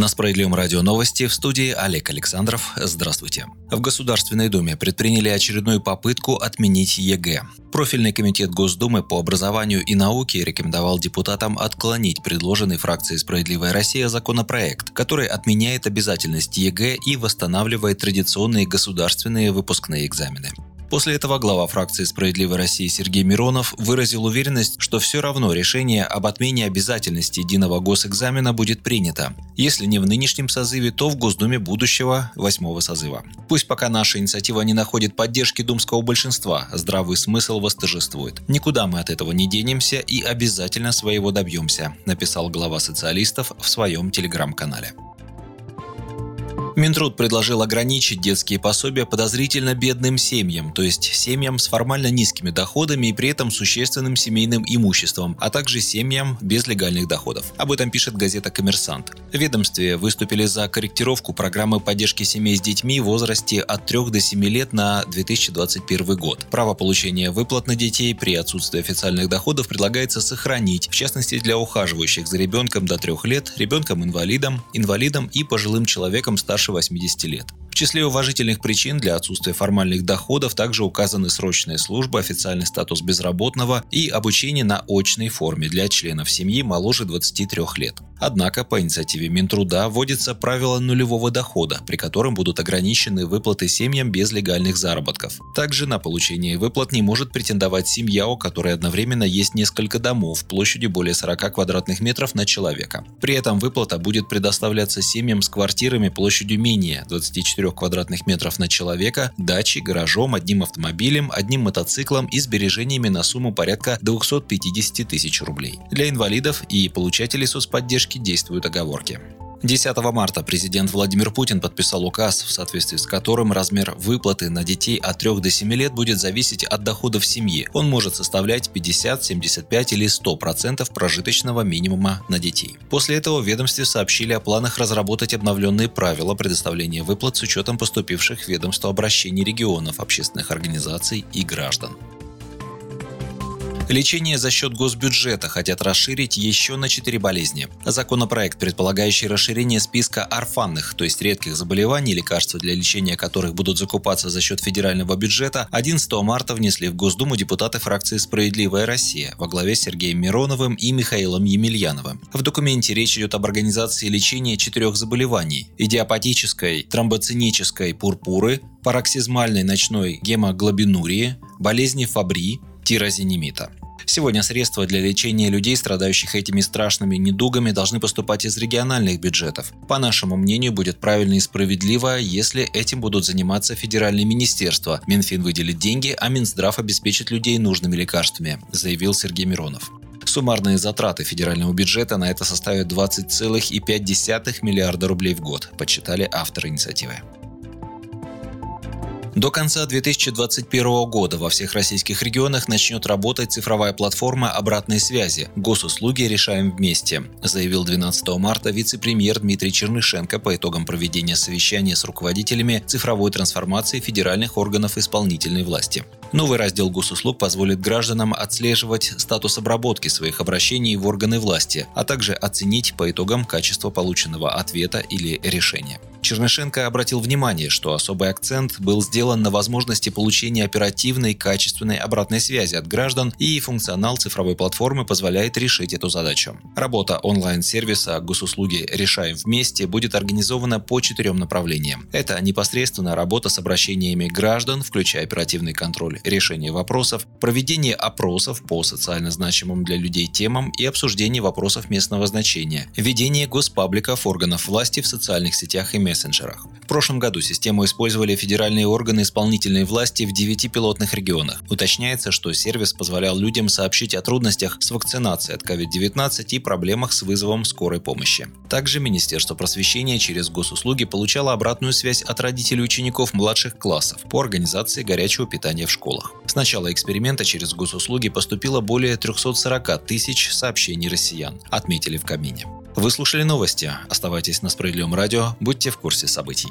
На Справедливом радио новости в студии Олег Александров. Здравствуйте. В Государственной Думе предприняли очередную попытку отменить ЕГЭ. Профильный комитет Госдумы по образованию и науке рекомендовал депутатам отклонить предложенный фракцией «Справедливая Россия» законопроект, который отменяет обязательность ЕГЭ и восстанавливает традиционные государственные выпускные экзамены. После этого глава фракции «Справедливой России» Сергей Миронов выразил уверенность, что все равно решение об отмене обязательности единого госэкзамена будет принято. Если не в нынешнем созыве, то в Госдуме будущего восьмого созыва. Пусть пока наша инициатива не находит поддержки думского большинства, здравый смысл восторжествует. Никуда мы от этого не денемся и обязательно своего добьемся, написал глава социалистов в своем телеграм-канале. Минтруд предложил ограничить детские пособия подозрительно бедным семьям, то есть семьям с формально низкими доходами и при этом существенным семейным имуществом, а также семьям без легальных доходов. Об этом пишет газета «Коммерсант». В ведомстве выступили за корректировку программы поддержки семей с детьми в возрасте от 3 до 7 лет на 2021 год. Право получения выплат на детей при отсутствии официальных доходов предлагается сохранить, в частности для ухаживающих за ребенком до 3 лет, ребенком-инвалидом, инвалидом и пожилым человеком старше старше 80 лет числе уважительных причин для отсутствия формальных доходов также указаны срочная служба, официальный статус безработного и обучение на очной форме для членов семьи моложе 23 лет. Однако по инициативе Минтруда вводится правило нулевого дохода, при котором будут ограничены выплаты семьям без легальных заработков. Также на получение выплат не может претендовать семья, у которой одновременно есть несколько домов площадью более 40 квадратных метров на человека. При этом выплата будет предоставляться семьям с квартирами площадью менее 24 квадратных метров на человека, дачей, гаражом, одним автомобилем, одним мотоциклом и сбережениями на сумму порядка 250 тысяч рублей. Для инвалидов и получателей соцподдержки действуют оговорки. 10 марта президент Владимир Путин подписал указ, в соответствии с которым размер выплаты на детей от 3 до 7 лет будет зависеть от доходов семьи. Он может составлять 50, 75 или 100% прожиточного минимума на детей. После этого в ведомстве сообщили о планах разработать обновленные правила предоставления выплат с учетом поступивших в ведомство обращений регионов, общественных организаций и граждан. Лечение за счет госбюджета хотят расширить еще на 4 болезни. Законопроект, предполагающий расширение списка орфанных, то есть редких заболеваний, лекарства для лечения которых будут закупаться за счет федерального бюджета, 11 марта внесли в Госдуму депутаты фракции «Справедливая Россия» во главе с Сергеем Мироновым и Михаилом Емельяновым. В документе речь идет об организации лечения четырех заболеваний – идиопатической, тромбоцинической пурпуры, пароксизмальной ночной гемоглобинурии, болезни Фабри, тирозинемита. Сегодня средства для лечения людей, страдающих этими страшными недугами, должны поступать из региональных бюджетов. По нашему мнению, будет правильно и справедливо, если этим будут заниматься федеральные министерства. Минфин выделит деньги, а Минздрав обеспечит людей нужными лекарствами, заявил Сергей Миронов. Суммарные затраты федерального бюджета на это составят 20,5 миллиарда рублей в год, подсчитали авторы инициативы. До конца 2021 года во всех российских регионах начнет работать цифровая платформа обратной связи «Госуслуги решаем вместе», заявил 12 марта вице-премьер Дмитрий Чернышенко по итогам проведения совещания с руководителями цифровой трансформации федеральных органов исполнительной власти. Новый раздел госуслуг позволит гражданам отслеживать статус обработки своих обращений в органы власти, а также оценить по итогам качество полученного ответа или решения. Чернышенко обратил внимание, что особый акцент был сделан на возможности получения оперативной, качественной обратной связи от граждан, и функционал цифровой платформы позволяет решить эту задачу. Работа онлайн-сервиса госуслуги «Решаем вместе» будет организована по четырем направлениям. Это непосредственно работа с обращениями граждан, включая оперативный контроль решение вопросов, проведение опросов по социально значимым для людей темам и обсуждение вопросов местного значения, ведение госпабликов органов власти в социальных сетях и мессенджерах. В прошлом году систему использовали федеральные органы исполнительной власти в 9 пилотных регионах. Уточняется, что сервис позволял людям сообщить о трудностях с вакцинацией от COVID-19 и проблемах с вызовом скорой помощи. Также Министерство просвещения через госуслуги получало обратную связь от родителей учеников младших классов по организации горячего питания в школах. С начала эксперимента через госуслуги поступило более 340 тысяч сообщений россиян, отметили в Кабмине. Вы слушали новости. Оставайтесь на Справедливом радио, будьте в курсе событий.